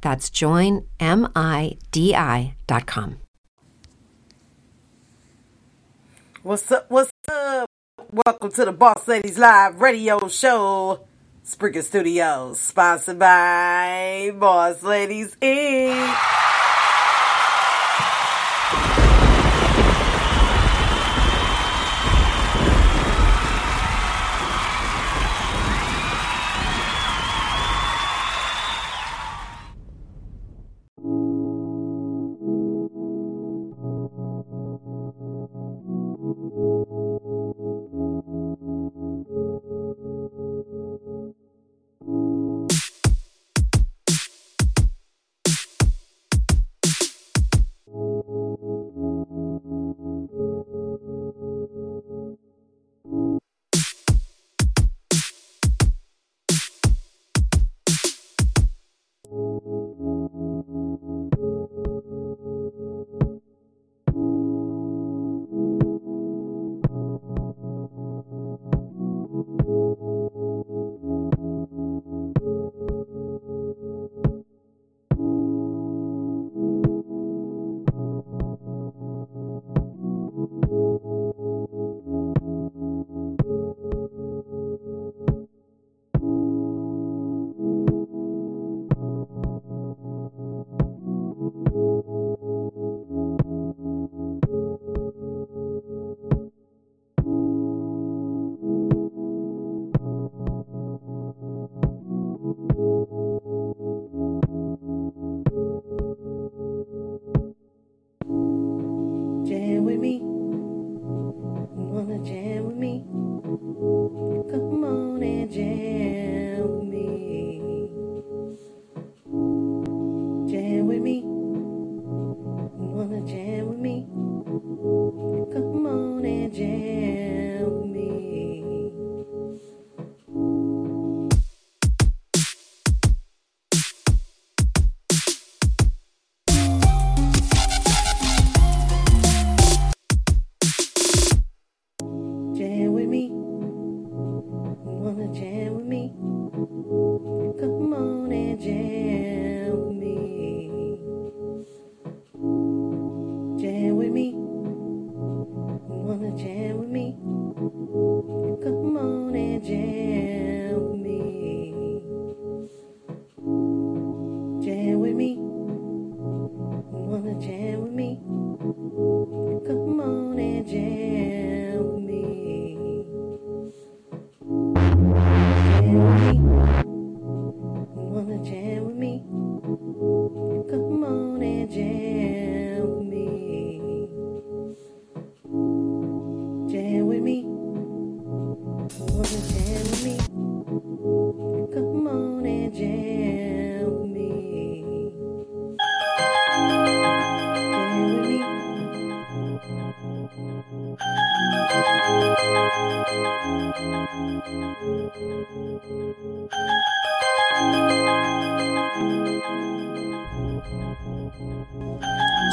That's joinmidi.com. What's up? What's up? Welcome to the Boss Ladies Live Radio Show. Spreaker Studios, sponsored by Boss Ladies Inc.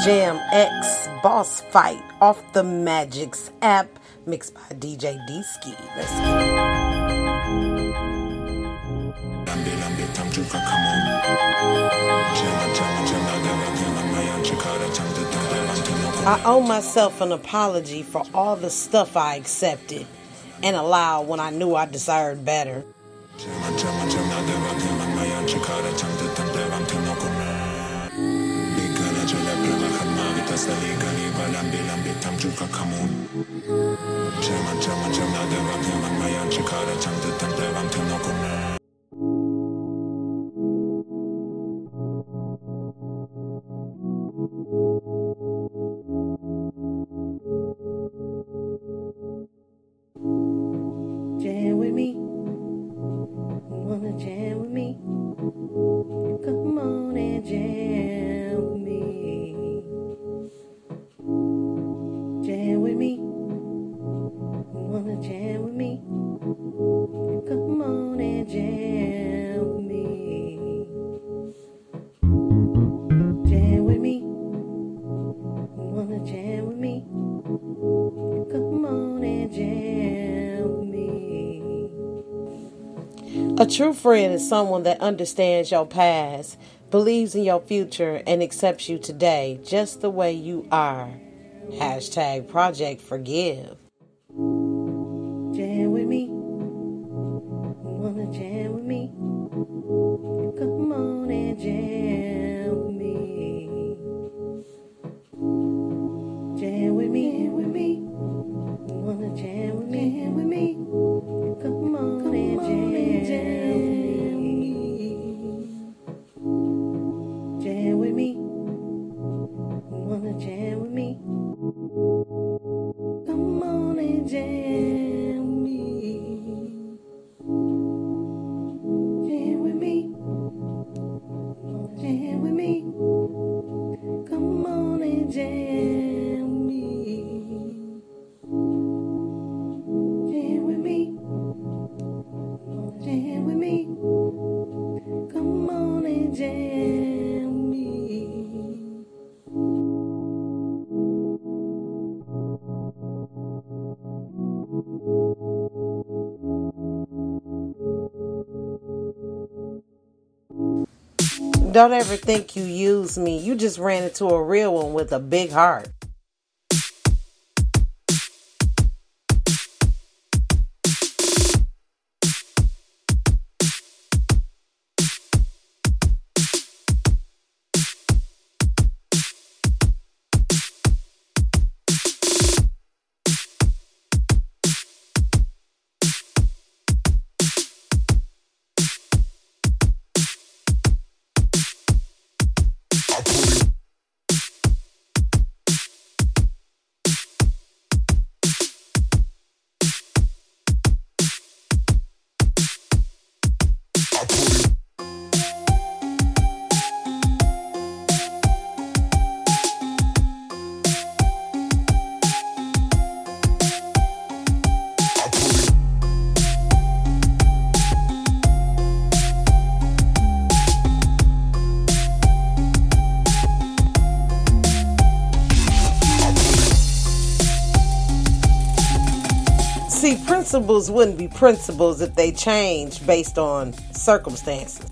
Jam X Boss Fight off the Magix app, mixed by DJ D Ski. Let's I owe myself an apology for all the stuff I accepted and allowed when I knew I deserved better. Çama çama devam yalan mayan çıkar true friend is someone that understands your past, believes in your future, and accepts you today just the way you are. Hashtag Project Forgive. Don't ever think you used me. You just ran into a real one with a big heart. Principles wouldn't be principles if they change based on circumstances.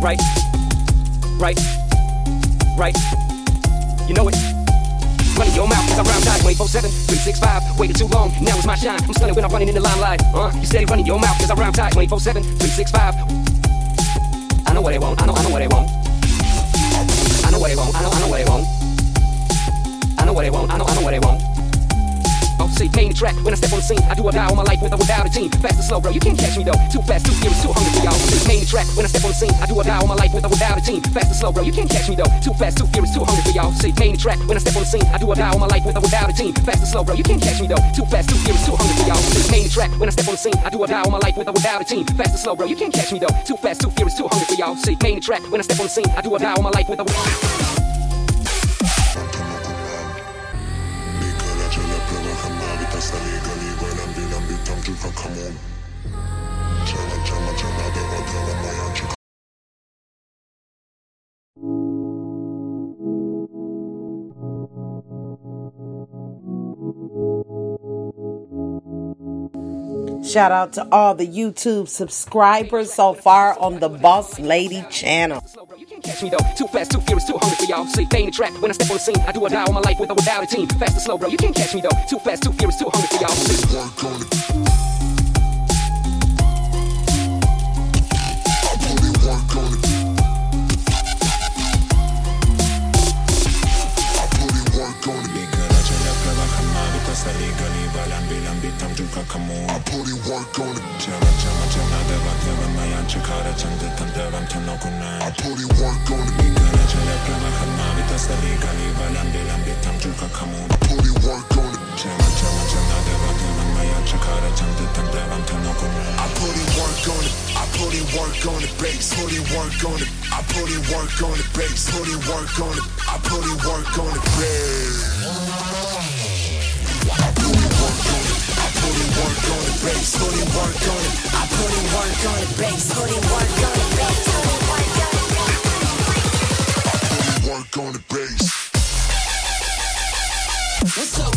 Right. Right. Right. You know it. Running your mouth, cause I rhyme tight. 24 7, 365. Waited too long, now it's my shine. I'm stunning when I'm running in the limelight. Uh, you steady running your mouth, cause I rhyme tight. 24 7, 365. I know what they want, I know, I know what they want. I know what they want, I know, I know what they want. I know what they want, I know, I know what they want. See, main track when I step on the scene. I do or die all my life with or without a team. Fast and slow, bro, you can't catch me though. Too fast, too furious, too hungry for y'all. Main track when I step on the scene. I do or die all my life with or without a team. Fast and slow, bro, you can't catch me though. Too fast, too furious, too hungry for y'all. See, main track when I step on the scene. I do or die all my life with or without a team. Fast and slow, bro, you can't catch me though. Too fast, too furious, too hungry for y'all. See, main track when I step on the scene. I do or die all my life with or without a team. Fast and slow, bro, you can't catch me though. Too fast, too furious, too hungry for y'all. See, main track when I step on the scene. I do or die all my life with or without. Nikala Shout out to all the YouTube subscribers so far on the Boss Lady channel. slow, bro. You can't catch me though. Too fast, too furious, too hungry for y'all. See, fame the track when I step on the scene. I do or die all my life with or without a team. Fast and slow, bro. You can't catch me though. Too fast, too furious, too hungry for y'all. See, 가 come on I put it work on it 참아참아참 나대박대박 마냥 척하라 잠듯한 대밤 터놓구나 I put it work on it 이끌어 전에 펴박한 마음이 따스리가 니발 안빌안빌 탐줄까 come on I put it work on it 참아참아참 나대박대박 마냥 척하라 잠듯한 대밤 터놓구나 I put it work on it I put it work on it bass put it work on it I put it work on it bass put it work on it I put it work on it bass the work on the work on put work on the. What's up?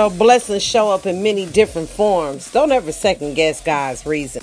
Know, blessings show up in many different forms. Don't ever second guess God's reason.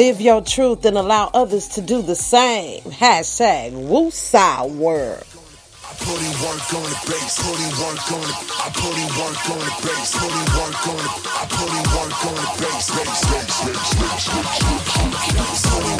Live your truth and allow others to do the same. Hashtag Woosah World. Put in work on the bass, put in work on. I put in work on the bass, put in work on. I put in work on the bass, bass, bass, bass, bass, bass, bass. Put in work on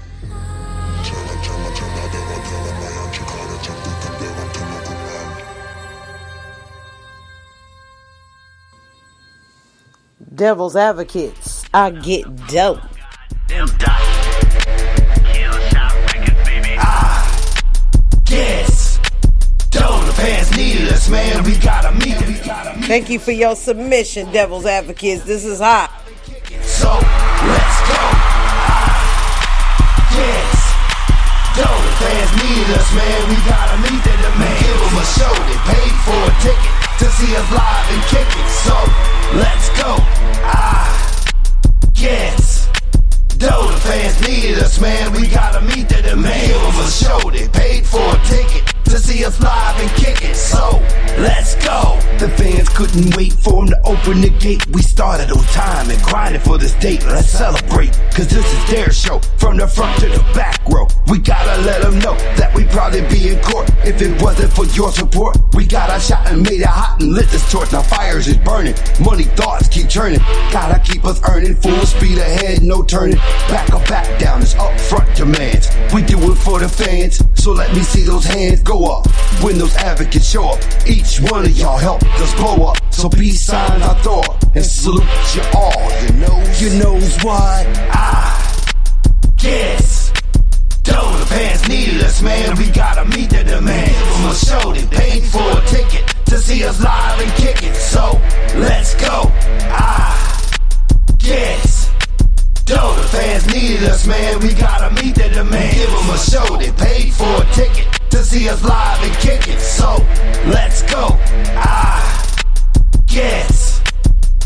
Devil's advocates. I get dope. Thank you for your submission, Devil's advocates. This is hot. So fans need us, man. We gotta meet the demand. Give them a show. They paid for a ticket to see us live and kick it. So let's go. Ah. Yes. Though the fans needed us, man, we gotta meet the demand. Give them a show. They paid for a ticket to see us live and kick it. So let's go. The fans couldn't wait for them to open the gate. We started on time and grinding for this date. Let's celebrate, cause this is their show. From the front to the back row. We gotta let them know that we probably be in court. If it wasn't for your support, we got our shot and made it hot and lit this torch. Now fires is burning. Money thoughts keep churning. Gotta keep us earning. Full speed ahead, no turning. Back or back down is upfront demands. We do it for the fans, so let me see those hands go up. When those advocates show up, each one of y'all help us blow up. So be signs I up and salute you all. You knows, you knows what? I guess. Though the fans needed us, man, we gotta meet the demand. 'em a show, they paid for a ticket to see us live and kick it. So let's go. I yes. Fans needed us, man, we gotta meet the demand. Give 'em a show, they paid for a ticket to see us live and kick it. So let's go. Ah, yes.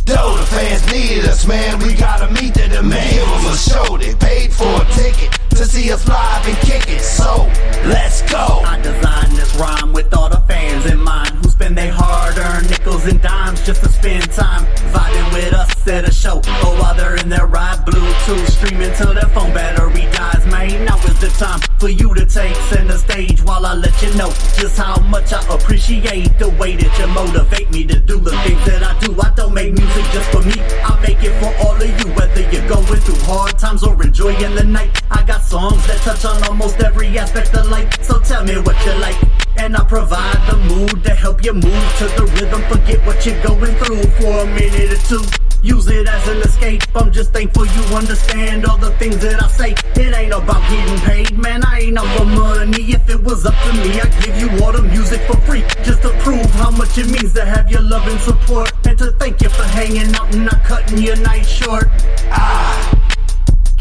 Though the fans need us, man, we gotta meet the demand. Give them a show, they paid for a ticket to see us live and kick it. So, let's go. I designed this rhyme with all the fans in mind spend their hard earned nickels and dimes just to spend time vibing with us at a show. Or while they're in their ride, Bluetooth streaming till their phone battery dies. Man, now is the time for you to take center stage while I let you know just how much I appreciate the way that you motivate me to do the things that I do. I don't make music just for me, I make it for all of you. Whether you're going through hard times or enjoying the night, I got songs that touch on almost every aspect of life. So tell me what you like. And I provide the mood to help you move to the rhythm. Forget what you're going through for a minute or two. Use it as an escape. I'm just thankful you understand all the things that I say. It ain't about getting paid, man. I ain't up for money. If it was up to me, I'd give you all the music for free. Just to prove how much it means to have your love and support. And to thank you for hanging out and not cutting your night short.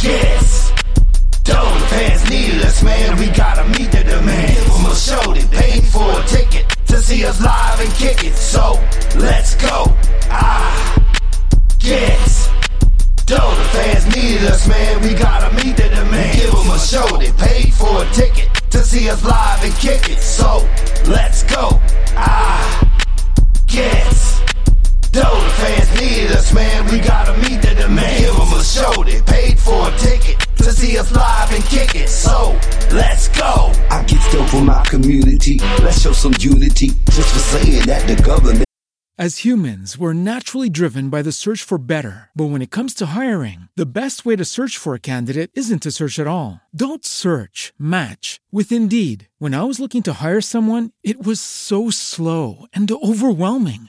Yes. Though the fans need us, man, we gotta meet the demand. Give them a show, they paid for a ticket to see us live and kick it. So, let's go. Ah, yes. Though the fans need us, man, we gotta meet the demand. Give them a show, they paid for a ticket to see us live and kick it. So, let's go. Ah, yes. Though the fans need us, man, we gotta meet the demand. Give them a show, they paid for a ticket to see us live and kick it. So, let's go. I get stuff from my community. Let's show some unity. Just for saying that the government. As humans, we're naturally driven by the search for better. But when it comes to hiring, the best way to search for a candidate isn't to search at all. Don't search, match with Indeed. When I was looking to hire someone, it was so slow and overwhelming.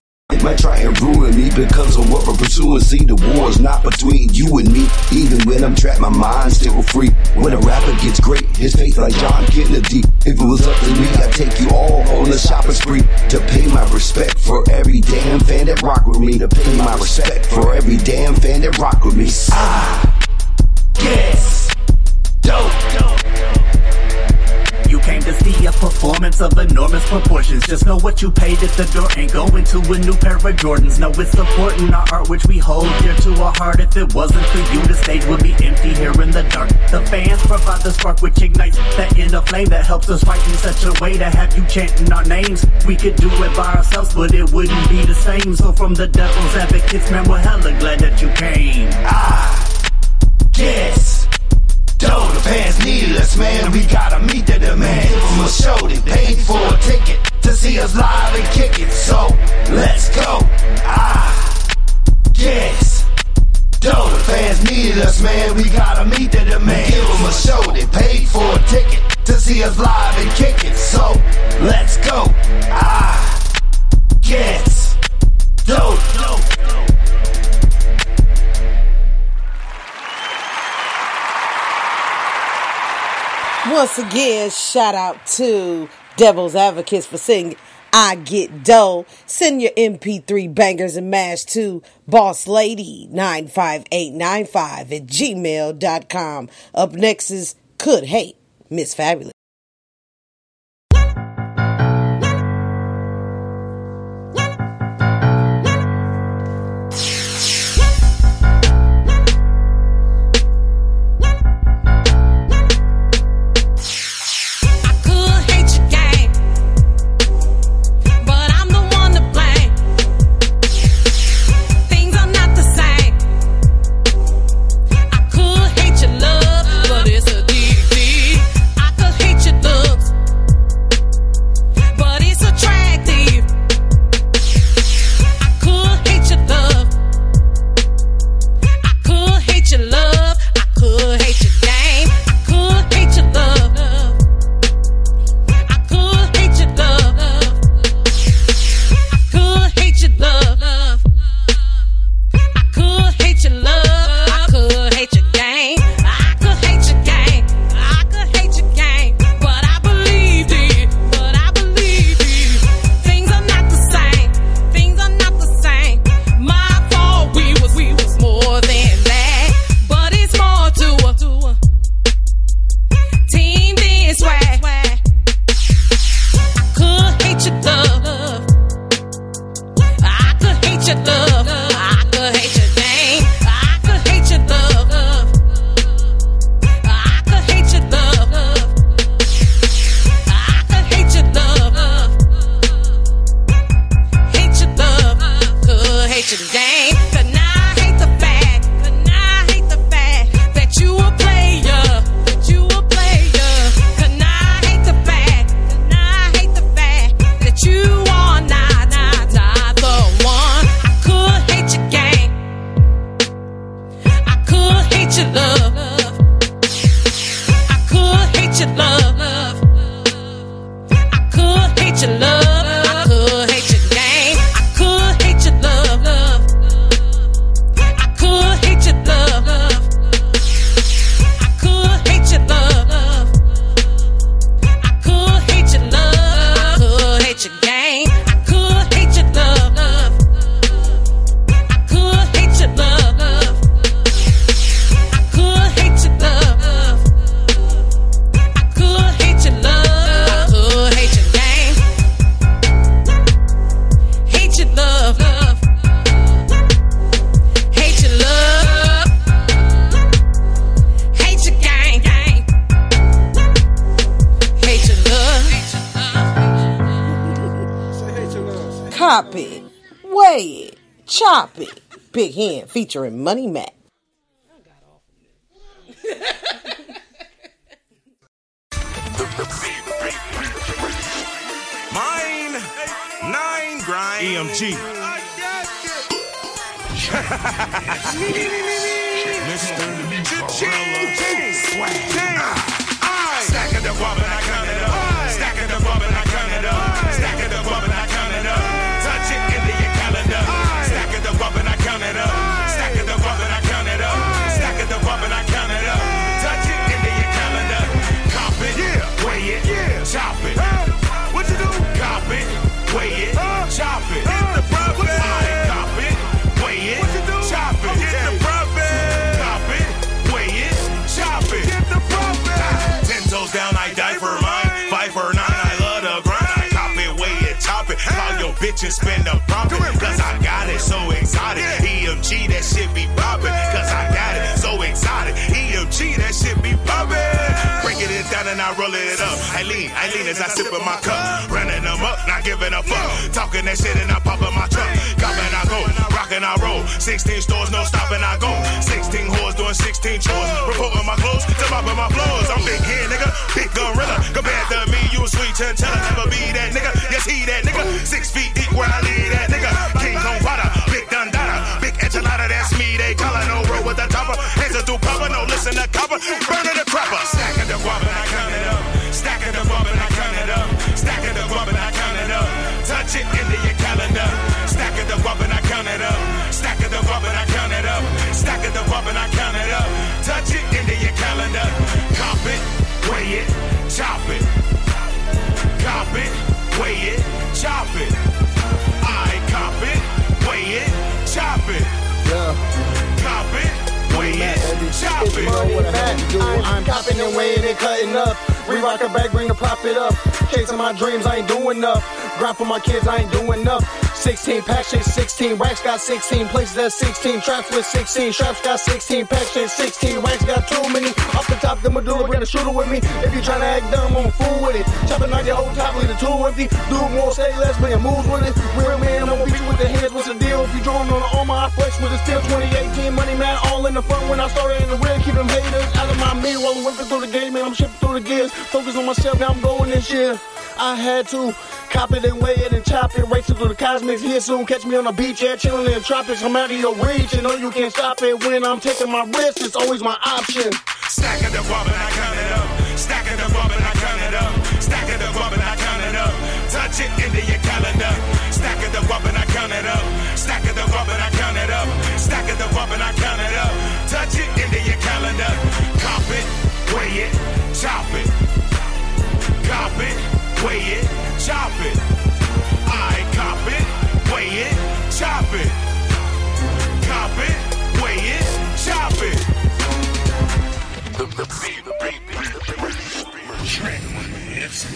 Might try and ruin me because of what we're pursuing. See, the war's not between you and me. Even when I'm trapped, my mind's still free. When a rapper gets great, his face like John Kennedy. If it was up to me, I'd take you all on a shopping spree to pay my respect for every damn fan that rock with me. To pay my respect for every damn fan that rock with me. Ah, Yes. Dope. You came to see a performance of enormous proportions. Just know what you paid at the door ain't going to a new pair of Jordans. No, it's supporting our art, which we hold dear to our heart. If it wasn't for you, the stage would be empty here in the dark. The fans provide the spark which ignites that inner flame that helps us fight in such a way to have you chanting our names. We could do it by ourselves, but it wouldn't be the same. So from the devil's advocates, man, we're hella glad that you came. Ah, yes. Though the fans need us, man, we gotta meet the demand. Give them a show, they paid for a ticket to see us live and kick it. So, let's go. Ah, yes. Though fans need us, man, we gotta meet the demand. Give them a show, they paid for a ticket to see us live and kick it. So, let's go. Ah, yes. Dope, dope. Once again, shout out to Devil's Advocates for singing I Get Dough. Send your MP3 bangers and mash to bosslady95895 at gmail.com. Up next is Could Hate, Miss Fabulous. Featuring Money Mac. Mine, nine grind. EMG. Mr. bitch and spend the profit. Cause I got it so exotic. EMG, that shit be poppin'. Cause I got it so exotic. EMG, that shit be poppin'. Breaking it down and I roll it up. I lean, I lean as I sip in my cup. Running them up, not giving a fuck. Talking that shit and I pop in my truck. Copping, I go. Rockin', I roll. 16 stores, no stopping, I go. 16 whores doing 16 chores. Reporting my clothes to mopping my floors. I'm big here, nigga. Big gorilla. Compared to me, you a sweet chinchilla. Never be that nigga. Yes, he that nigga. Six feet deep where I lead that nigga. King Kong. Big Dundada. Big enchilada, that's me. They color no the. Hands through cover, no listen to cover. Burning the crapper. Stack the and I count it up. Stack of the guap and I count it up. Stack of the guap and I count it up. Touch it into your calendar. Stack of the guap and I count it up. Stack of the guap and I count it up. Stack of the guap and I count it up. Touch it it, chop it. I'm copping and weighing and cutting up. Re-rock a bag, bring the profit up. Chasing my dreams, I ain't doing enough. Grind for my kids, I ain't doing enough. 16 packs, chase 16. Racks got 16 places at 16. Traps with 16. Straps got 16. Packs chase 16. Racks got too many. Off the top, the medulla, bring the shooter with me. If you tryna act dumb, I'm a fool with it. Chopping out your whole top, leave the tool empty. Do more, say less, bring moves with it. Real man, I'm beat you with the hands. What's the deal? If you drawing on the armor, I flex with it. Still 2018 money, man, all in the front. When I started in the rear, keep them haters out of my mirror while I'm working through the game, man. I'm shipping through the gears. Focus on myself, now I'm going this year. I had to cop it and weigh it and chop it. Racing through the cosmics here soon. Catch me on the beach, yeah, chilling in the tropics. I'm out of your reach, and know you can't stop it. When I'm taking my risk, it's always my option. Stack of the guap and I count it up. Stack of the guap and I count it up. Stack of the guap and I count it up. Touch it into your calendar. Stack of the guap and I count it up. Stack of the guap and I count it up. Stack of the guap and I count it up. Touch it into your calendar. Cop it, weigh it, chop it. Cop it, weigh it, chop it. I cop it, weigh it, chop it. Cop it, weigh it, chop it. The, the, beat, the, beat, the, beat, the, beat, the,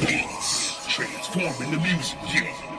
beat. Transforming the music, yeah.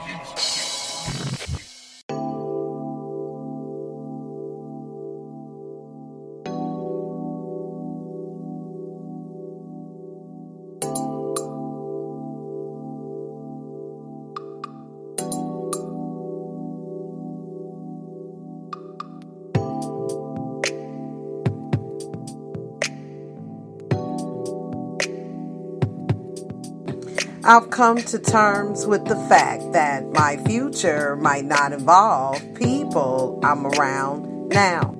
I've come to terms with the fact that my future might not involve people I'm around now.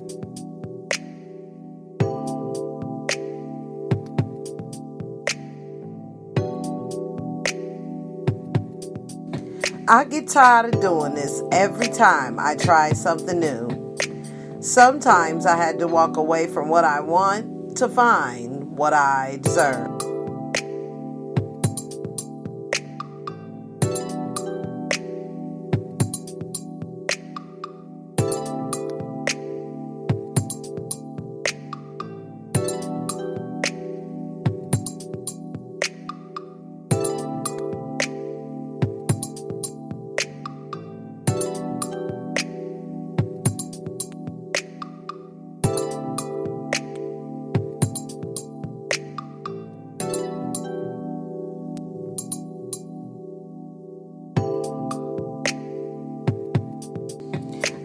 I get tired of doing this every time I try something new. Sometimes I had to walk away from what I want to find what I deserve.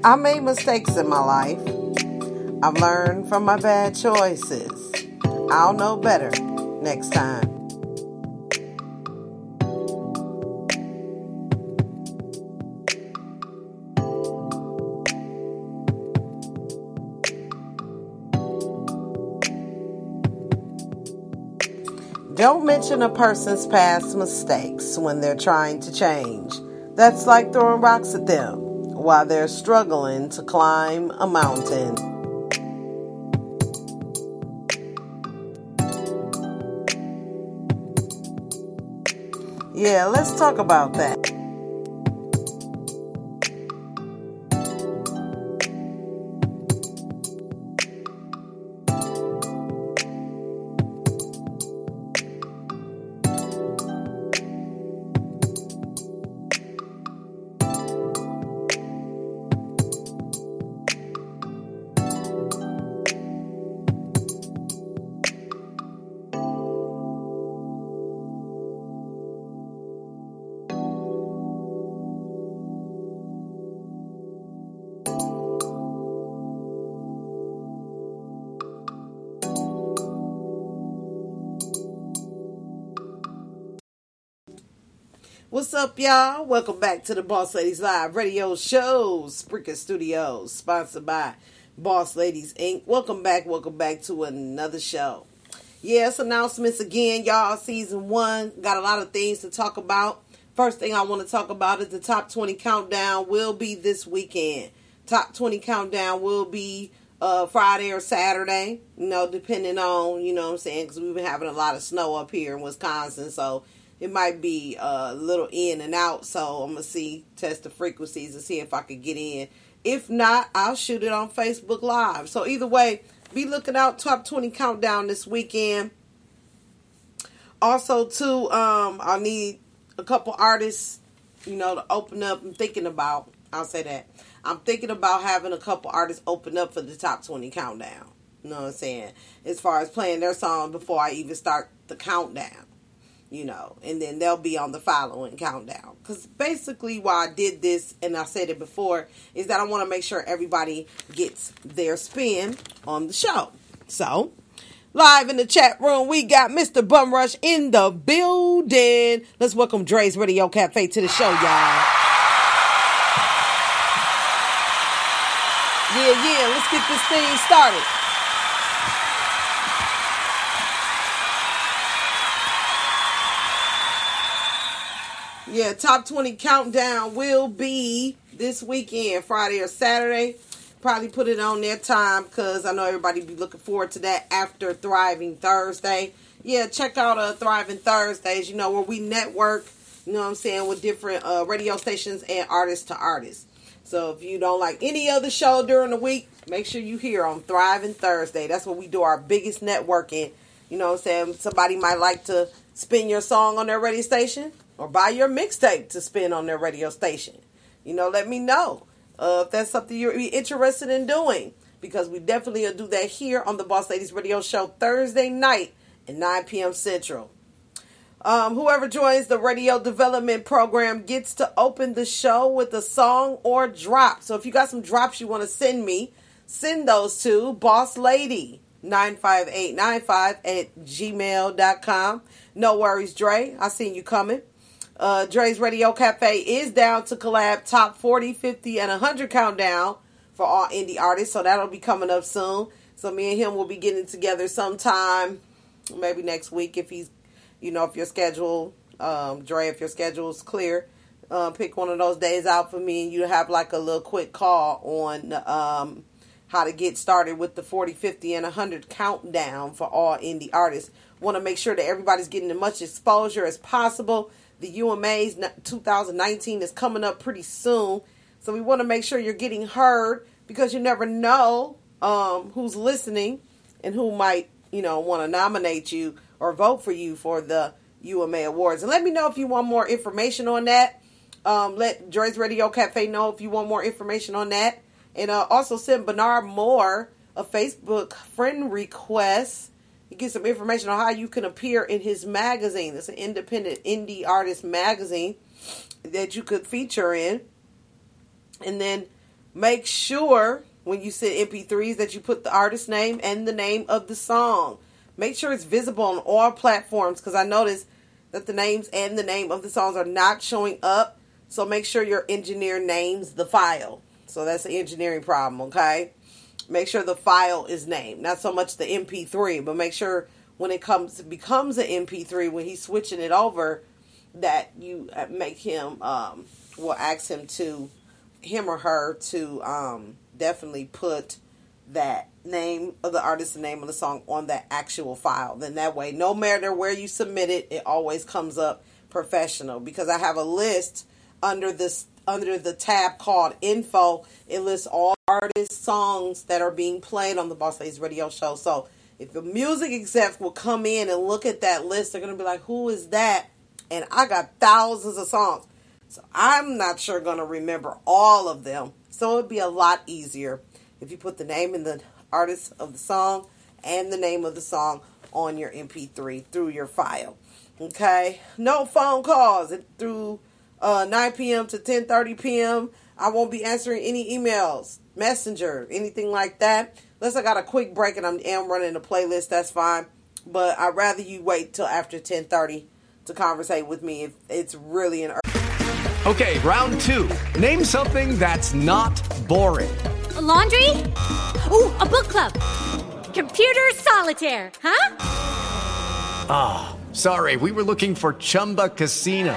I made mistakes in my life. I've learned from my bad choices. I'll know better next time. Don't mention a person's past mistakes when they're trying to change. That's like throwing rocks at them while they're struggling to climb a mountain. Yeah, let's talk about that. Up, y'all? Welcome back to the Boss Ladies Live Radio Show, Spreaker Studios, sponsored by Boss Ladies Inc. Welcome back, welcome back to another show. Yes, announcements again, y'all. Season one got a lot of things to talk about. First thing I want to talk about is the top 20 countdown will be this weekend. Top 20 countdown will be uh, Friday or Saturday, you know, depending on, you know what I'm saying, because we've been having a lot of snow up here in Wisconsin, so it might be a little in and out. So I'm gonna see test the frequencies and see if I could get in. If not, I'll shoot it on Facebook Live. So either way, be looking out top 20 countdown this weekend. Also, too, um, I need a couple artists, you know, to open up. I'm thinking about. I'll say that. I'm thinking about having a couple artists open up for the top 20 countdown. You know what I'm saying? As far as playing their song before I even start the countdown you know, and then they'll be on the following countdown. Because basically, why I did this, and I said it before, is that I want to make sure everybody gets their spin on the show. So, live in the chat room, we got Mr. Bum Rush in the building. Let's welcome Dre's Radio Cafe to the show, y'all. Yeah, yeah, let's get this thing started. Yeah, top 20 countdown will be this weekend, Friday or Saturday. Probably put it on their time because I know everybody be looking forward to that after Thriving Thursday. Yeah, check out uh, Thriving Thursdays, you know, where we network, you know what I'm saying, with different uh, radio stations and artists to artists. So if you don't like any other show during the week, make sure you hear on Thriving Thursday. That's where we do our biggest networking. You know what I'm saying? Somebody might like to spin your song on their radio station or buy your mixtape to spin on their radio station. You know, let me know uh, if that's something you're interested in doing because we definitely will do that here on the Boss Ladies Radio Show Thursday night at 9 p.m. Central. Um, whoever joins the radio development program gets to open the show with a song or drop. So if you got some drops you want to send me, send those to Boss Lady 95895 at gmail.com. No worries, Dre. I seen you coming. Uh, Dre's Radio Cafe is down to collab top 40, 50, and 100 countdown for all indie artists. So that'll be coming up soon. So me and him will be getting together sometime, maybe next week if he's, you know, if your schedule, um, Dre, if your schedule is clear. uh, pick one of those days out for me and you have like a little quick call on um, how to get started with the 40, 50, and 100 countdown for all indie artists. Want to make sure that everybody's getting as much exposure as possible. The UMA's 2019 is coming up pretty soon. So we want to make sure you're getting heard because you never know um, who's listening and who might, you know, want to nominate you or vote for you for the UMA Awards. And let me know if you want more information on that. Um, let Joy's Radio Cafe know if you want more information on that. And uh, also send Bernard Moore a Facebook friend request. You get some information on how you can appear in his magazine. It's an independent indie artist magazine that you could feature in. And then make sure when you send MP3s that you put the artist name and the name of the song. Make sure it's visible on all platforms because I noticed that the names and the name of the songs are not showing up. So make sure your engineer names the file. So that's an engineering problem, okay? Make sure the file is named, not so much the MP3, but make sure when it comes becomes an MP3 when he's switching it over that you uh, make him um will ask him to him or her to um definitely put that name of the artist, the name of the song on that actual file. Then that way, no matter where you submit it, it always comes up professional. Because I have a list under this under the tab called info. It lists all artists' songs that are being played on the Boss Ladies Radio Show. So if the music execs will come in and look at that list, they're gonna be like, "Who is that?" And I got thousands of songs. So I'm not sure gonna remember all of them. So it'd be a lot easier if you put the name and the artist of the song and the name of the song on your MP3 through your file. Okay, no phone calls through uh, 9 p.m. to 10:30 p.m. I won't be answering any emails, messenger, anything like that. Unless I got a quick break and I'm am running a playlist, that's fine. But I'd rather you wait till after 10:30 to conversate with me if it's really an. Okay, round two. Name something that's not boring. A laundry? Ooh, a book club. Computer solitaire, huh? Ah, oh, sorry, we were looking for Chumba Casino.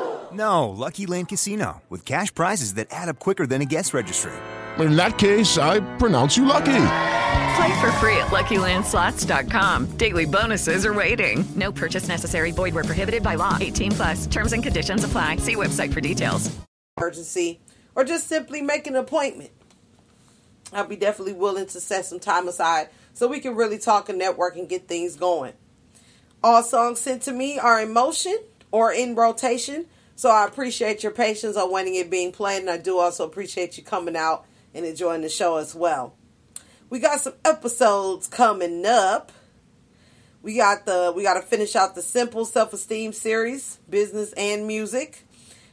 No, Lucky Land Casino, with cash prizes that add up quicker than a guest registry. In that case, I pronounce you lucky. Play for free at LuckyLandSlots.com. Daily bonuses are waiting. No purchase necessary. Void where prohibited by law. 18 plus. Terms and conditions apply. See website for details. Emergency, or just simply make an appointment. I'll be definitely willing to set some time aside so we can really talk and network and get things going. All songs sent to me are in motion or in rotation. So I appreciate your patience on wanting it being played, and I do also appreciate you coming out and enjoying the show as well. We got some episodes coming up. We got the we got to finish out the simple self esteem series, business and music.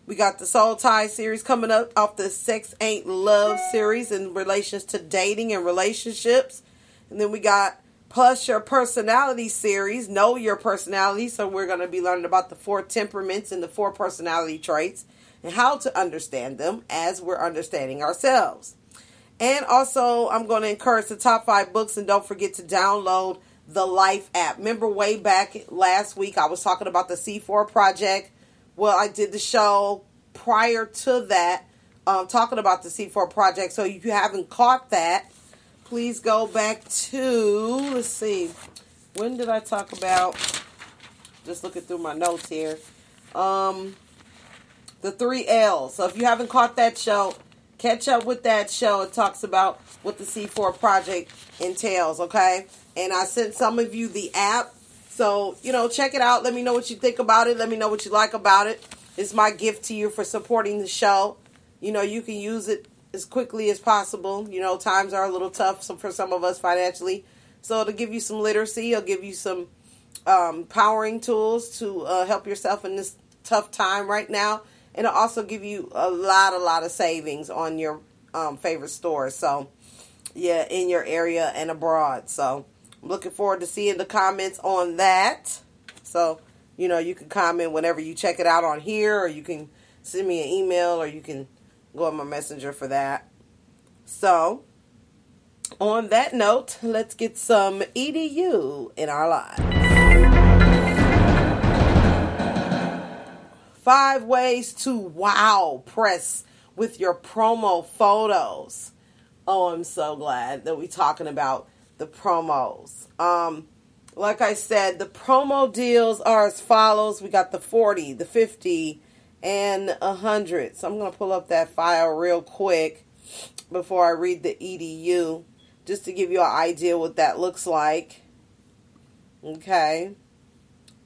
We got the soul tie series coming up off the sex ain't love series in relations to dating and relationships, and then we got plus your personality series, know your personality. So we're going to be learning about the four temperaments and the four personality traits and how to understand them as we're understanding ourselves. And also, I'm going to encourage the top five books, and don't forget to download the Life app. Remember, way back last week, I was talking about the C4 project. Well, I did the show prior to that, um, talking about the C4 project. So if you haven't caught that, please go back to, let's see, when did I talk about? Just looking through my notes here. Um, the three L's. So if you haven't caught that show, catch up with that show. It talks about what the C4 project entails, okay? And I sent some of you the app. So, you know, check it out. Let me know what you think about it. Let me know what you like about it. It's my gift to you for supporting the show. You know, you can use it as quickly as possible. You know, times are a little tough for some of us financially. So it'll give you some literacy. It'll give you some um, powering tools to uh, help yourself in this tough time right now And it'll also give you a lot, a lot of savings on your um, favorite stores. So, yeah, in your area and abroad. So, I'm looking forward to seeing the comments on that. So, you know, you can comment whenever you check it out on here, or you can send me an email, or you can go on my messenger for that. So, on that note, let's get some EDU in our lives. Five ways to wow press with your promo photos. Oh, I'm so glad that we're talking about the promos. Um, like I said, the promo deals are as follows. We got the 40, the 50, and a 100. So I'm going to pull up that file real quick before I read the EDU just to give you an idea what that looks like. Okay.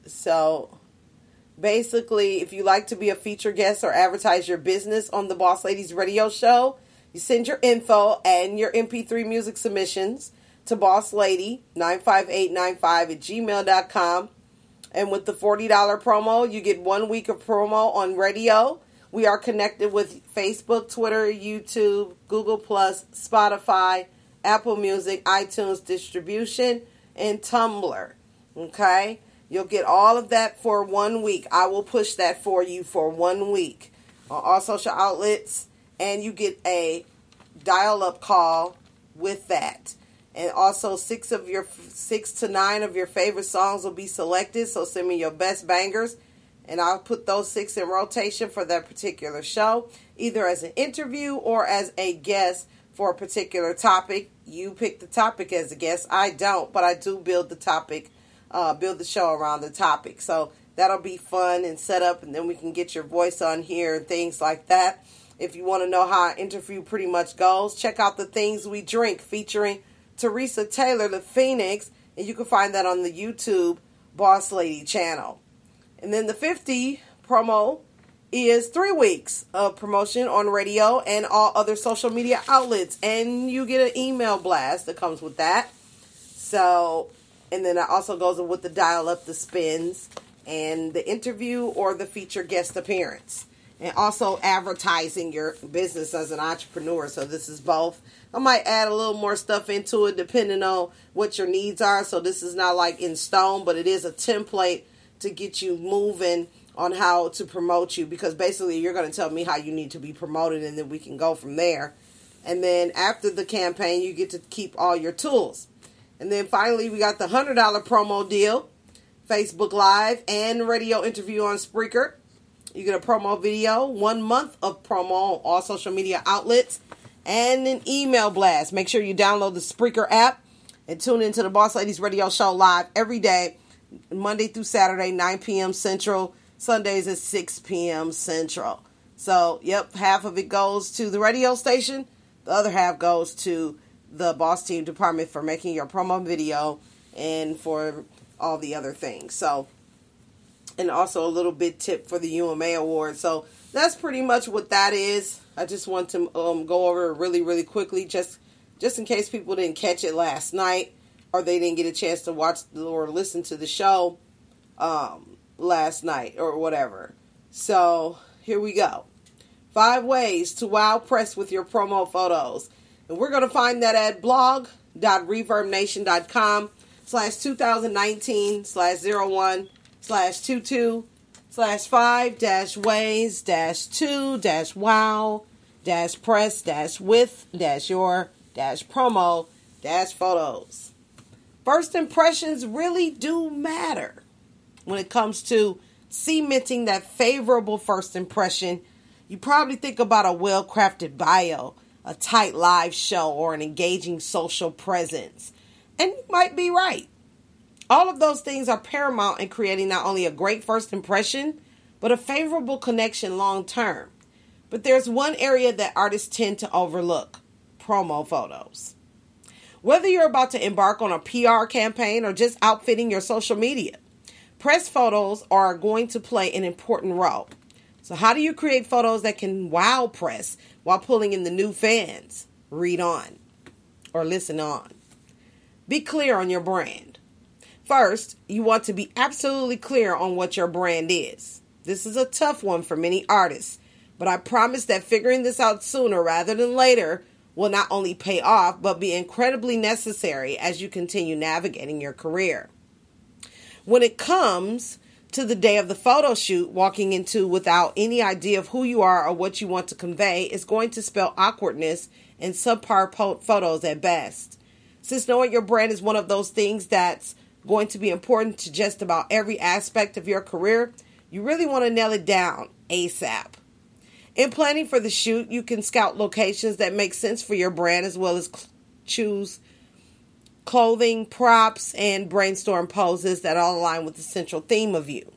So basically, if you like to be a feature guest or advertise your business on the Boss Ladies radio show, you send your info and your MP3 music submissions to Boss Lady 95895 at gmail.com. And with the $40 promo, you get one week of promo on radio. We are connected with Facebook, Twitter, YouTube, Google Plus, Spotify, Apple Music, iTunes distribution, and Tumblr. Okay? You'll get all of that for one week. I will push that for you for one week on all social outlets, and you get a dial up call with that. And also, six of your six to nine of your favorite songs will be selected. So send me your best bangers, and I'll put those six in rotation for that particular show, either as an interview or as a guest for a particular topic. You pick the topic as a guest. I don't, but I do build the topic, uh, build the show around the topic. So that'll be fun and set up, and then we can get your voice on here and things like that. If you want to know how an interview pretty much goes, check out the things we drink featuring Teresa Taylor, the Phoenix, and you can find that on the YouTube Boss Lady channel. And then the 50 promo is three weeks of promotion on radio and all other social media outlets. And you get an email blast that comes with that. So, and then it also goes with the dial up the spins and the interview or the feature guest appearance. And also advertising your business as an entrepreneur. So, this is both. I might add a little more stuff into it depending on what your needs are. So, this is not like in stone, but it is a template to get you moving on how to promote you because basically you're going to tell me how you need to be promoted and then we can go from there. And then after the campaign, you get to keep all your tools. And then finally, we got the $100 promo deal Facebook Live and radio interview on Spreaker. You get a promo video, one month of promo on all social media outlets, and an email blast. Make sure you download the Spreaker app and tune into the Boss Ladies Radio Show live every day, Monday through Saturday, 9 p.m. Central, Sundays at 6 p.m. Central. So, yep, half of it goes to the radio station, the other half goes to the Boss Team Department for making your promo video and for all the other things. So, and also a little bit tip for the UMA award. So that's pretty much what that is. I just want to um, go over really, really quickly, just just in case people didn't catch it last night or they didn't get a chance to watch or listen to the show um, last night or whatever. So here we go. Five ways to wow press with your promo photos. And we're going to find that at blog.reverbnation.com slash 2019 slash 01 slash 22 slash 5 dash ways dash 2 dash wow dash press dash with dash your dash promo dash photos. First impressions really do matter when it comes to cementing that favorable first impression. You probably think about a well crafted bio, a tight live show, or an engaging social presence. And you might be right. All of those things are paramount in creating not only a great first impression, but a favorable connection long term. But there's one area that artists tend to overlook promo photos. Whether you're about to embark on a PR campaign or just outfitting your social media, press photos are going to play an important role. So, how do you create photos that can wow press while pulling in the new fans? Read on or listen on. Be clear on your brand. First, you want to be absolutely clear on what your brand is. This is a tough one for many artists But I promise that figuring this out sooner rather than later will not only pay off, but be incredibly necessary as you continue navigating your career. When it comes to the day of the photo shoot, walking into without any idea of who you are or what you want to convey is going to spell awkwardness and subpar photos at best. Since knowing your brand is one of those things that's going to be important to just about every aspect of your career, you really want to nail it down ASAP. In planning for the shoot, you can scout locations that make sense for your brand as well as choose clothing, props, and brainstorm poses that all align with the central theme of you.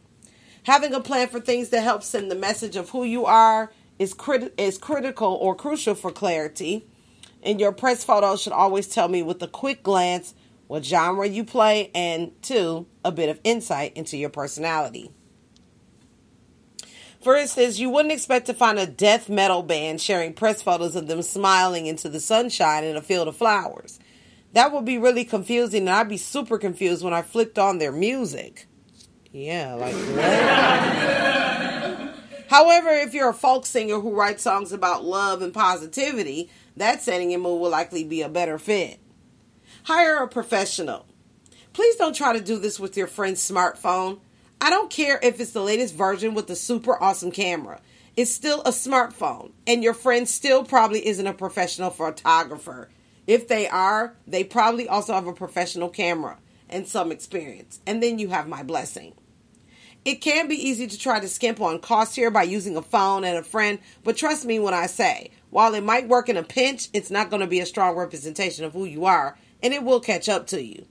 Having a plan for things that help send the message of who you are is, crit- is critical or crucial for clarity. And your press photos should always tell me with a quick glance what genre you play and, two, a bit of insight into your personality. For instance, you wouldn't expect to find a death metal band sharing press photos of them smiling into the sunshine in a field of flowers. That would be really confusing, and I'd be super confused when I flicked on their music. Yeah, like what? However, if you're a folk singer who writes songs about love and positivity, that setting and mood will likely be a better fit. Hire a professional. Please don't try to do this with your friend's smartphone. I don't care if it's the latest version with a super awesome camera. It's still a smartphone, and your friend still probably isn't a professional photographer. If they are, they probably also have a professional camera and some experience. And then you have my blessing. It can be easy to try to skimp on costs here by using a phone and a friend, but trust me when I say, while it might work in a pinch, it's not going to be a strong representation of who you are, and it will catch up to you.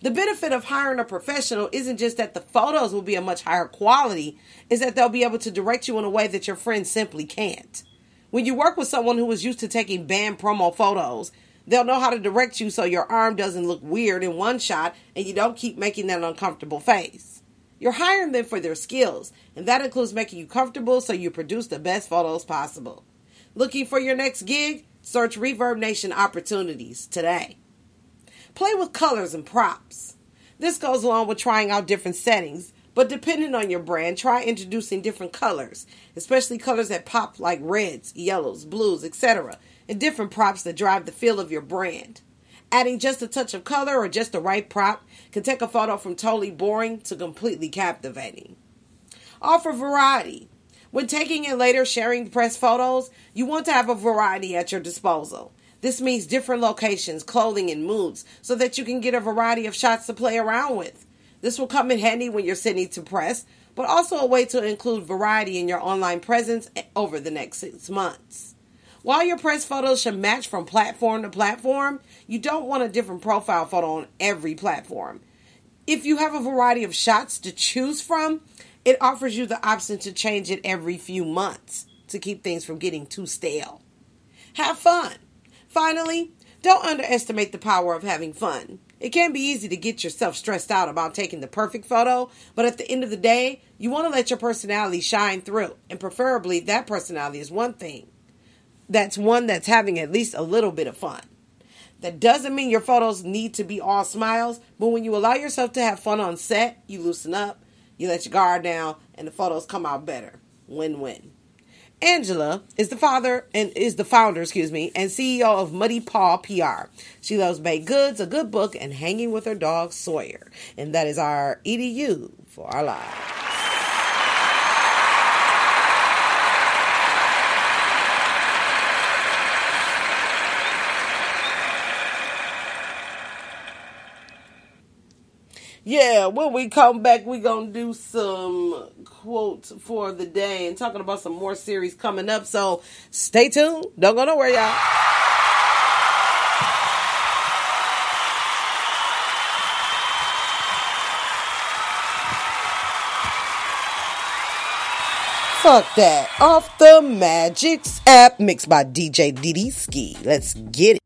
The benefit of hiring a professional isn't just that the photos will be a much higher quality, is that they'll be able to direct you in a way that your friends simply can't. When you work with someone who is used to taking band promo photos, they'll know how to direct you so your arm doesn't look weird in one shot and you don't keep making that uncomfortable face. You're hiring them for their skills, and that includes making you comfortable so you produce the best photos possible. Looking for your next gig? Search ReverbNation opportunities today. Play with colors and props. This goes along with trying out different settings, but depending on your brand, try introducing different colors, especially colors that pop like reds, yellows, blues, etc., and different props that drive the feel of your brand. Adding just a touch of color or just the right prop can take a photo from totally boring to completely captivating. Offer variety. When taking and later sharing press photos, you want to have a variety at your disposal. This means different locations, clothing, and moods so that you can get a variety of shots to play around with. This will come in handy when you're sending to press, but also a way to include variety in your online presence over the next six months. While your press photos should match from platform to platform, you don't want a different profile photo on every platform. If you have a variety of shots to choose from, it offers you the option to change it every few months to keep things from getting too stale. Have fun. Finally, don't underestimate the power of having fun. It can be easy to get yourself stressed out about taking the perfect photo, but at the end of the day, you want to let your personality shine through, and preferably that personality is one thing. That's one that's having at least a little bit of fun. That doesn't mean your photos need to be all smiles, but when you allow yourself to have fun on set, you loosen up, you let your guard down, and the photos come out better. Win win. Angela is the father and is the founder, excuse me, and CEO of Muddy Paw PR. She loves baked goods, a good book, and hanging with her dog Sawyer. And that is our EDU for our lives. Yeah, when we come back, we gonna do some quotes for the day and talking about some more series coming up. So stay tuned. Don't go nowhere, y'all. Fuck that. Off the Magic's app, mixed by DJ DD Ski. Let's get it.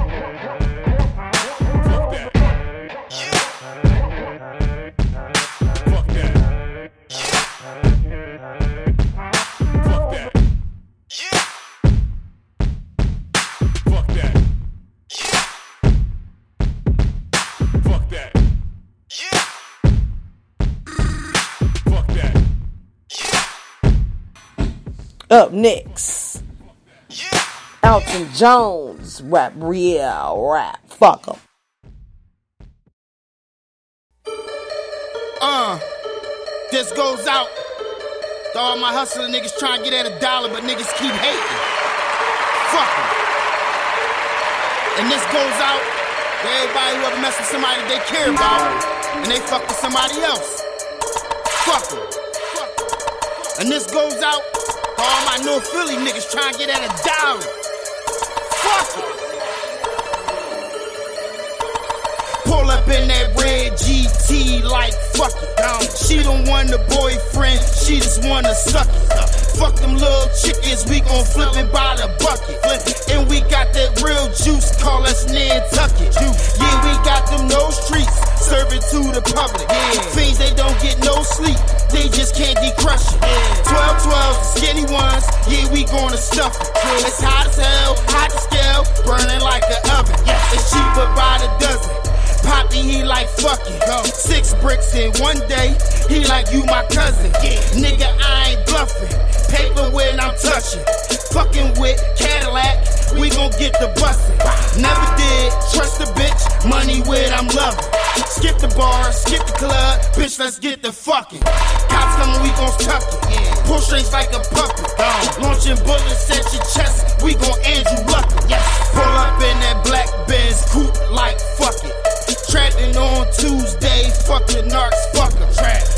Up next, Elton Jones, rap real rap. Fuck 'em. Uh, this goes out to all my hustling niggas trying to get at a dollar, but niggas keep hating. Fuck 'em. And this goes out to everybody who ever mess with somebody they care about, and they fuck with somebody else. Fuck 'em. And this goes out all my North Philly niggas trying to get at a dollar. Fuck 'em. Up in that red GT like fuck it. She don't want a boyfriend, she just wanna suck it. Fuck them little chickens, we gon' flip it by the bucket. And we got that real juice, call us Nantucket. Yeah, we got them no streets, serve it to the public. Fiends, they don't get no sleep, they just can't decrush it. 12 12, skinny ones, yeah, we gonna stuff it. It's hot as hell, bricks in one day, he like you my cousin. Yeah. Nigga, I ain't bluffing. Paper when I'm touching. Fucking with Cadillac, we gon' get the bustin'. Never did trust a bitch, money when I'm loving. Skip the bar, skip the club, bitch, let's get the fucking. Cops coming, we gon' tuck it. Pull strings like a puppet. Launching bullets at your chest, we gon' Andrew Lucky. Pull up in that black Benz coupe like fuck it. Trapping on Tuesday, fuck the narcs, fuck 'em.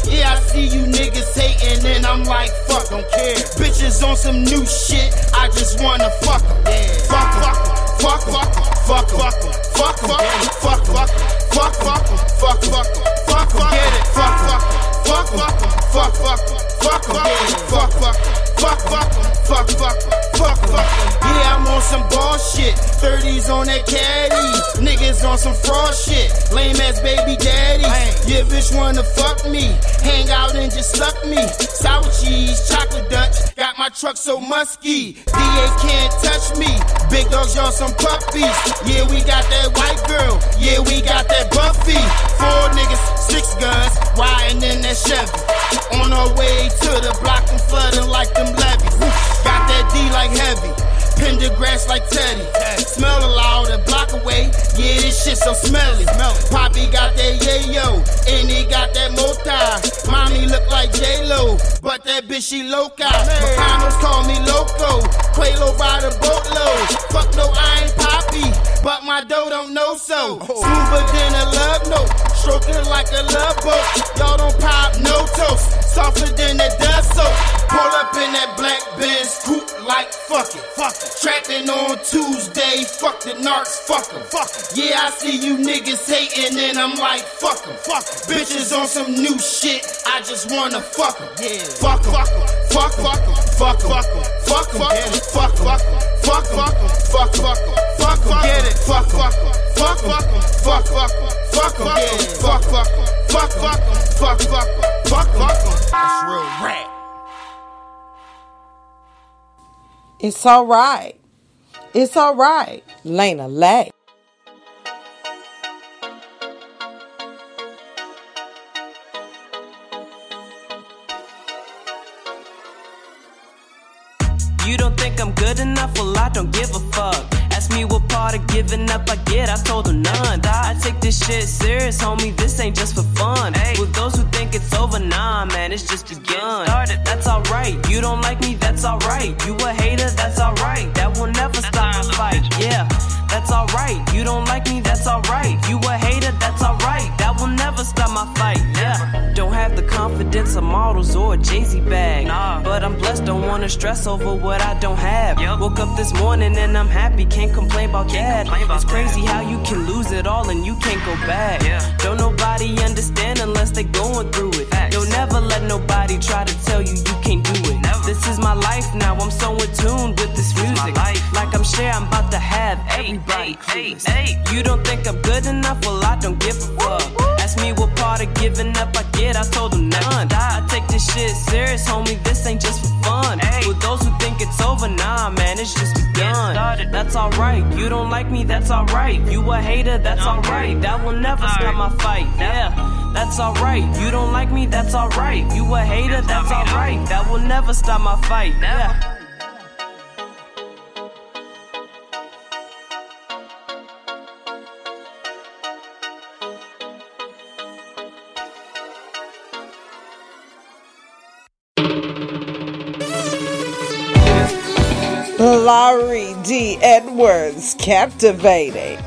Yeah, I see you niggas hating, and I'm like, fuck, don't care. Bitches on some new shit, I just wanna fuck 'em. Fuck 'em, fuck 'em, fuck 'em, fuck 'em, fuck 'em, fuck 'em, fuck 'em, fuck fuck 'em, fuck fuck 'em, it, fuck 'em, fuck 'em, fuck 'em, fuck 'em, fuck 'em, fuck 'em, fuck 'em, fuck 'em, fuck 'em, fuck 'em, fuck 'em. Yeah, I'm on some ball shit. 30s on that caddy. Niggas on some fraud shit. Lame ass baby daddy. Yeah, bitch wanna fuck me. Hang out and just suck me. Sour cheese, chocolate Dutch. Got my truck so musky. DA can't touch me. Big dogs, y'all some puppies. Yeah, we got that white girl. Yeah, we got that Buffy. Four niggas, six guns, riding in that Chevy. On our way to the block, I'm flooding like them levies. Got that D like heavy. Pendergrass like Teddy. Smell loud a block away. Yeah, this shit so smelly. Poppy got that yayo, and he got that moti. Mommy look like J Lo, but that bitch she loca. Macanos call me loco. Quelo by the boatload. Fuck no, I ain't Poppy, but my dough don't know so. Smoother than a love note, stroking like a love boat. Y'all don't pop no toast, softer than that dust soap. Pull up in that black Benz coupe like fuck it, fuck it. Trapping on Tuesday, fuck the narcs, fuck 'em. Fuck 'em. Yeah, I see you niggas hating and I'm like fuck 'em. Fuck 'em. Bitches on some new shit, I just wanna fuck 'em. Yeah. Fuck 'em. Fuck 'em. Fuck 'em. Fuck 'em. Fuck 'em. Fuck 'em. Fuck 'em. Fuck 'em. Fuck 'em. Fuck 'em. Fuck 'em. Get it. Fuck 'em. Fuck 'em. Fuck 'em. Fuck 'em. Get it. Fuck 'em. Fuck 'em. Fuck 'em. Fuck 'em. Fuck 'em. That's real rap. It's alright. It's alright. Lena Lay. You don't think I'm good enough? Well, I don't give a fuck. Me what part of giving up I get, I told them none. I take this shit serious, homie. This ain't just for fun. Hey. With those who think it's over, nah, man, it's just begun. That's alright. You don't like me, that's alright. You a hater, that's alright. That will never stop a fight. Yeah, that's alright. You don't like me, that's alright. You a hater, that's alright. That will never stop my fight. Yeah, have the confidence of models or a Jay Z bag. But I'm blessed, don't wanna stress over what I don't have. Woke up this morning and I'm happy, can't complain about that. it's crazy how you can lose it all and you can't go back. Don't nobody understand unless they going through it. You'll never let nobody try to tell you you can't do it. This is my life now, I'm so in tune with this music. Like I'm sure I'm about to have everybody clueless. You don't think I'm good enough? Well, I don't give a fuck. Ask me what part of giving up I get, I told them none. I take this shit serious, homie, this ain't just for fun. With those who think it's over, nah, man, it's just begun. That's alright, you don't like me, that's alright. You a hater, that's alright. That will never stop my fight, yeah. That's alright, you don't like me, that's alright. You a hater, that's alright. That will never stop my fight, yeah. Laurie D. Edwards, captivating.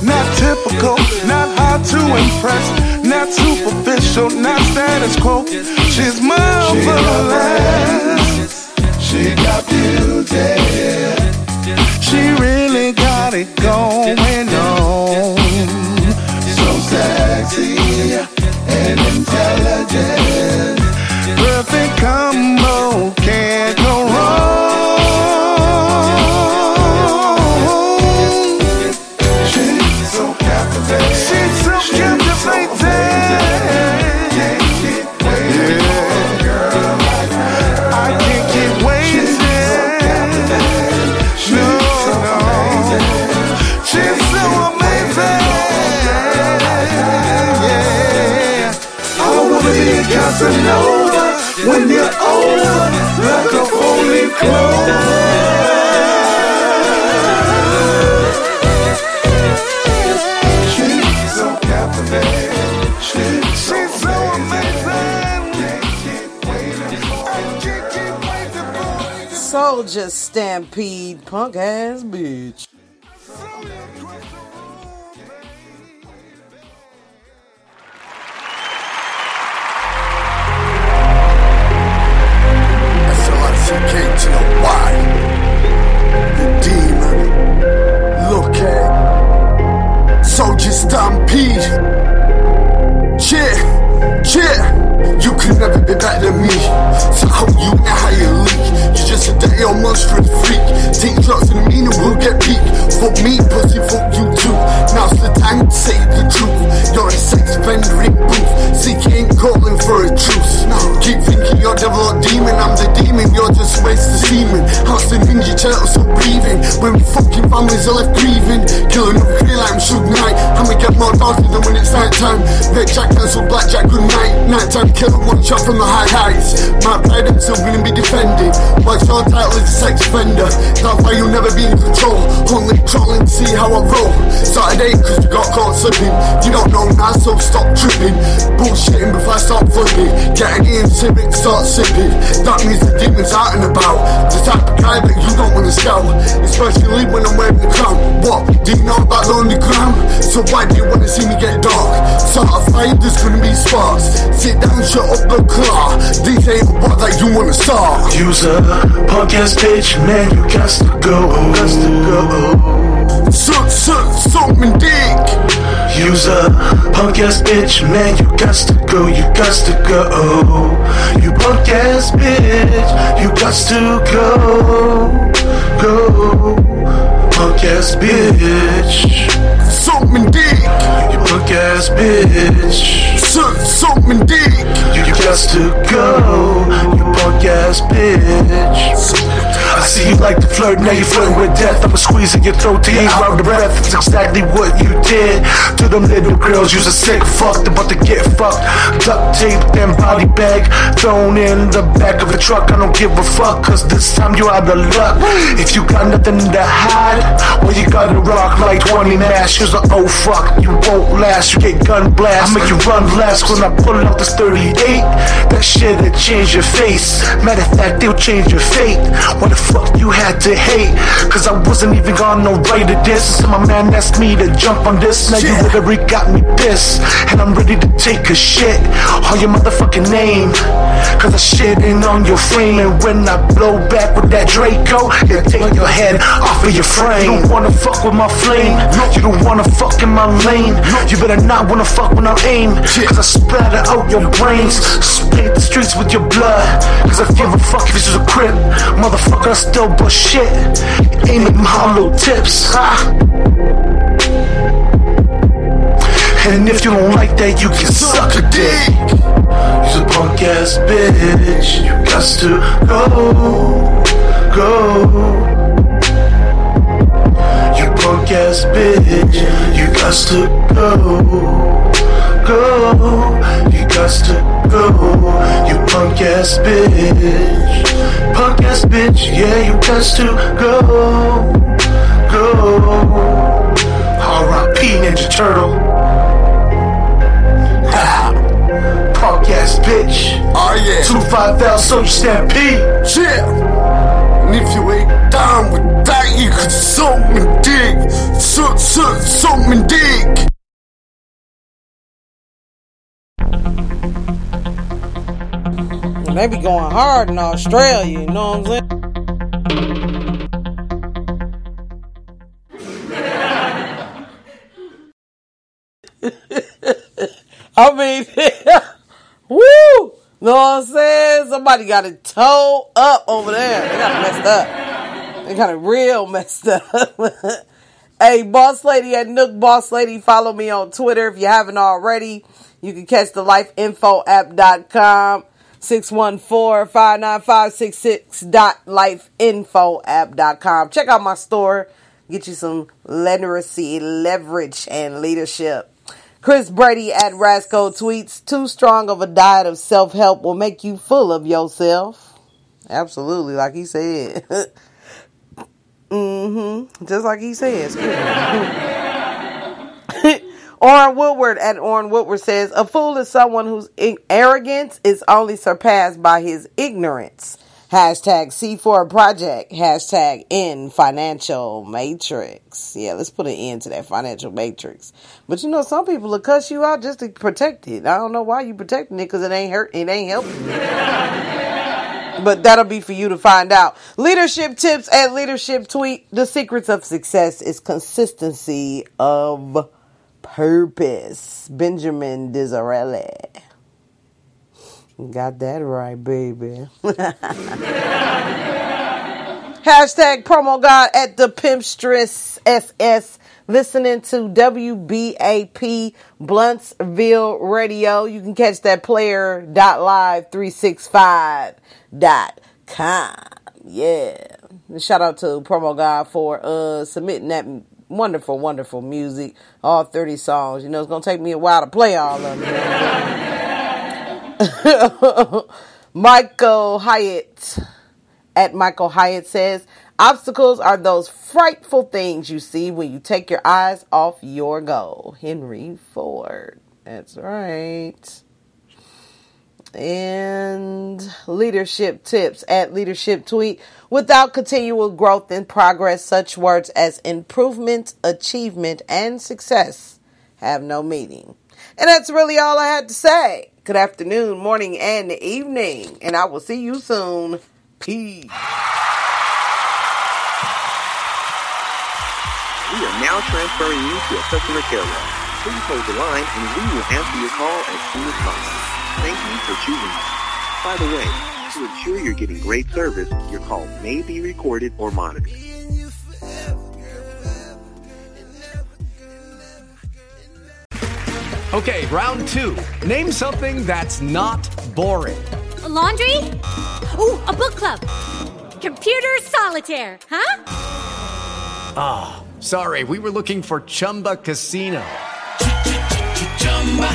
Not typical, not hard to impress, not superficial, not status quo. She's marvelous. She got beauty. She really got it going on. So sexy and intelligent. Stampede, punk ass bitch. S-L-I-C-K to the demon. Look at Soldier Stampede. You could never be better than me. So how you know how you? You just a dirty old monstrous freak. Take drugs and meaning will get peak. Fuck me, pussy, fuck you too. Now's the time to say the truth. You're a sex offender in booth. Ain't calling for a truce. Keep thinking you're devil or demon. I'm the demon, you're just a waste of semen. House the ninja turtles still breathing. When fucking families are left grieving. Killing up clear like I'm Suge Knight. I'ma get more darker than when it's night time. Red Jack cancel black Jack good night. Night time killer one shot from the high heights. My pride I'm still gonna be. What's your a sex offender. That's why you'll never be in control. Only trolling see how I roll. Saturday cause you got caught slipping. You don't know now so stop tripping. Bullshitting before I start flipping. Getting in civic start sipping. That means the demons out and about. The type of guy that you don't wanna scout. Especially when I'm wearing the crown. What? Do you know about the underground? So why do you wanna see me get dark? Certified there's gonna be sparks. Sit down, shut up the car. These ain't what that you wanna start. Use a podcast page, man, you got to go. Got to go. suck, suck, suck me dick. You's a punk ass bitch, man. You got to go, you got to go. You punk ass bitch, you got to go, go. Punk ass bitch, suck me dick. You punk ass bitch, suck, suck me dick. You, you got to go, you punk ass bitch. I see you like to flirt, now you flirting with death. I'ma squeeze in your throat till ain't out the breath. It's exactly what you did to them little girls. You's a sick fuck, about to get fucked. Duct tape and body bag thrown in the back of the truck. I don't give a fuck, cause this time you out of luck. If you got nothing to hide, well, you gotta rock like 20 mash. You's a oh fuck, you won't last. You get gun blast. I make you run last when I pull out this 38. That shit'll change your face. Matter of fact, it'll change your fate. What the fuck you had to hate? Cause I wasn't even on no right of this. So my man asked me to jump on this. Now you literally got me pissed. And I'm ready to take a shit on your motherfucking name. Cause I shit in on your frame. And when I blow back with that Draco, you take your head off of your frame. You don't wanna fuck with my flame. You don't wanna fuck in my lane. You better not wanna fuck when I aim. Cause I splatter out your brains. Split the streets with your blood. Cause I give a fuck if it's just a crib. Motherfucker, I still bust shit. Aim at them hollow tips. Ha. And if you don't like that, you can suck a dick. You's a punk ass bitch. You got to go, go. You punk ass bitch. You got to go, go. You got to go. You punk ass bitch. Ass bitch. Yeah, you got to go, go. R.I.P. Ninja Turtle. Ah, Punk ass bitch. Oh yeah. Two five thousand L Soldier Stampede. Yeah. And if you ain't down with that, you can suck me dick. Suck, suck, suck me dick. They be going hard in Australia, you know what I'm saying? I mean, woo! Know what I'm saying? Somebody got it toe up over there. They got messed up. They got it real messed up. hey, Boss Lady at Nook Boss Lady, follow me on Twitter if you haven't already. You can catch the lifeinfoapp.com. 614-595-66.lifeinfoapp.com. Check out my store. Get you some literacy, leverage, and leadership. Chris Brady at Rasco tweets, too strong of a diet of self-help will make you full of yourself. Absolutely, like he said. mm-hmm. Just like he said. Orrin Woodward at Orrin Woodward says, a fool is someone whose arrogance is only surpassed by his ignorance. Hashtag C4 project. Hashtag in financial matrix. Yeah, let's put an end to that financial matrix. But you know, some people will cuss you out just to protect it. I don't know why you protecting it because it ain't hurt. It ain't helping but that'll be for you to find out. Leadership tips at leadership tweet. The secrets of success is consistency of purpose. Benjamin Disraeli. Got that right, baby. Hashtag promo god at the Pimpstress SS. Listening to WBAP Bluntsville Radio. You can catch that player dot live three six five dot com. Yeah. Shout out to Promo God for uh submitting that wonderful, wonderful music. All 30 songs. You know, it's going to take me a while to play all of them. Michael Hyatt at Michael Hyatt says, Obstacles are those frightful things you see when you take your eyes off your goal. Henry Ford. That's right. And leadership tips at leadership tweet. Without continual growth and progress, such words as improvement, achievement, and success have no meaning. And that's really all I had to say. Good afternoon, morning, and evening. And I will see you soon. Peace. We are now transferring you to a customer care rep. Please hold the line and we will answer your call as soon as possible. Thank you for choosing us. By the way, to ensure you're getting great service, your call may be recorded or monitored. Okay, round two. Name something that's not boring. A laundry? Ooh, a book club. Computer solitaire, huh? Ah, sorry, we were looking for Chumba Casino.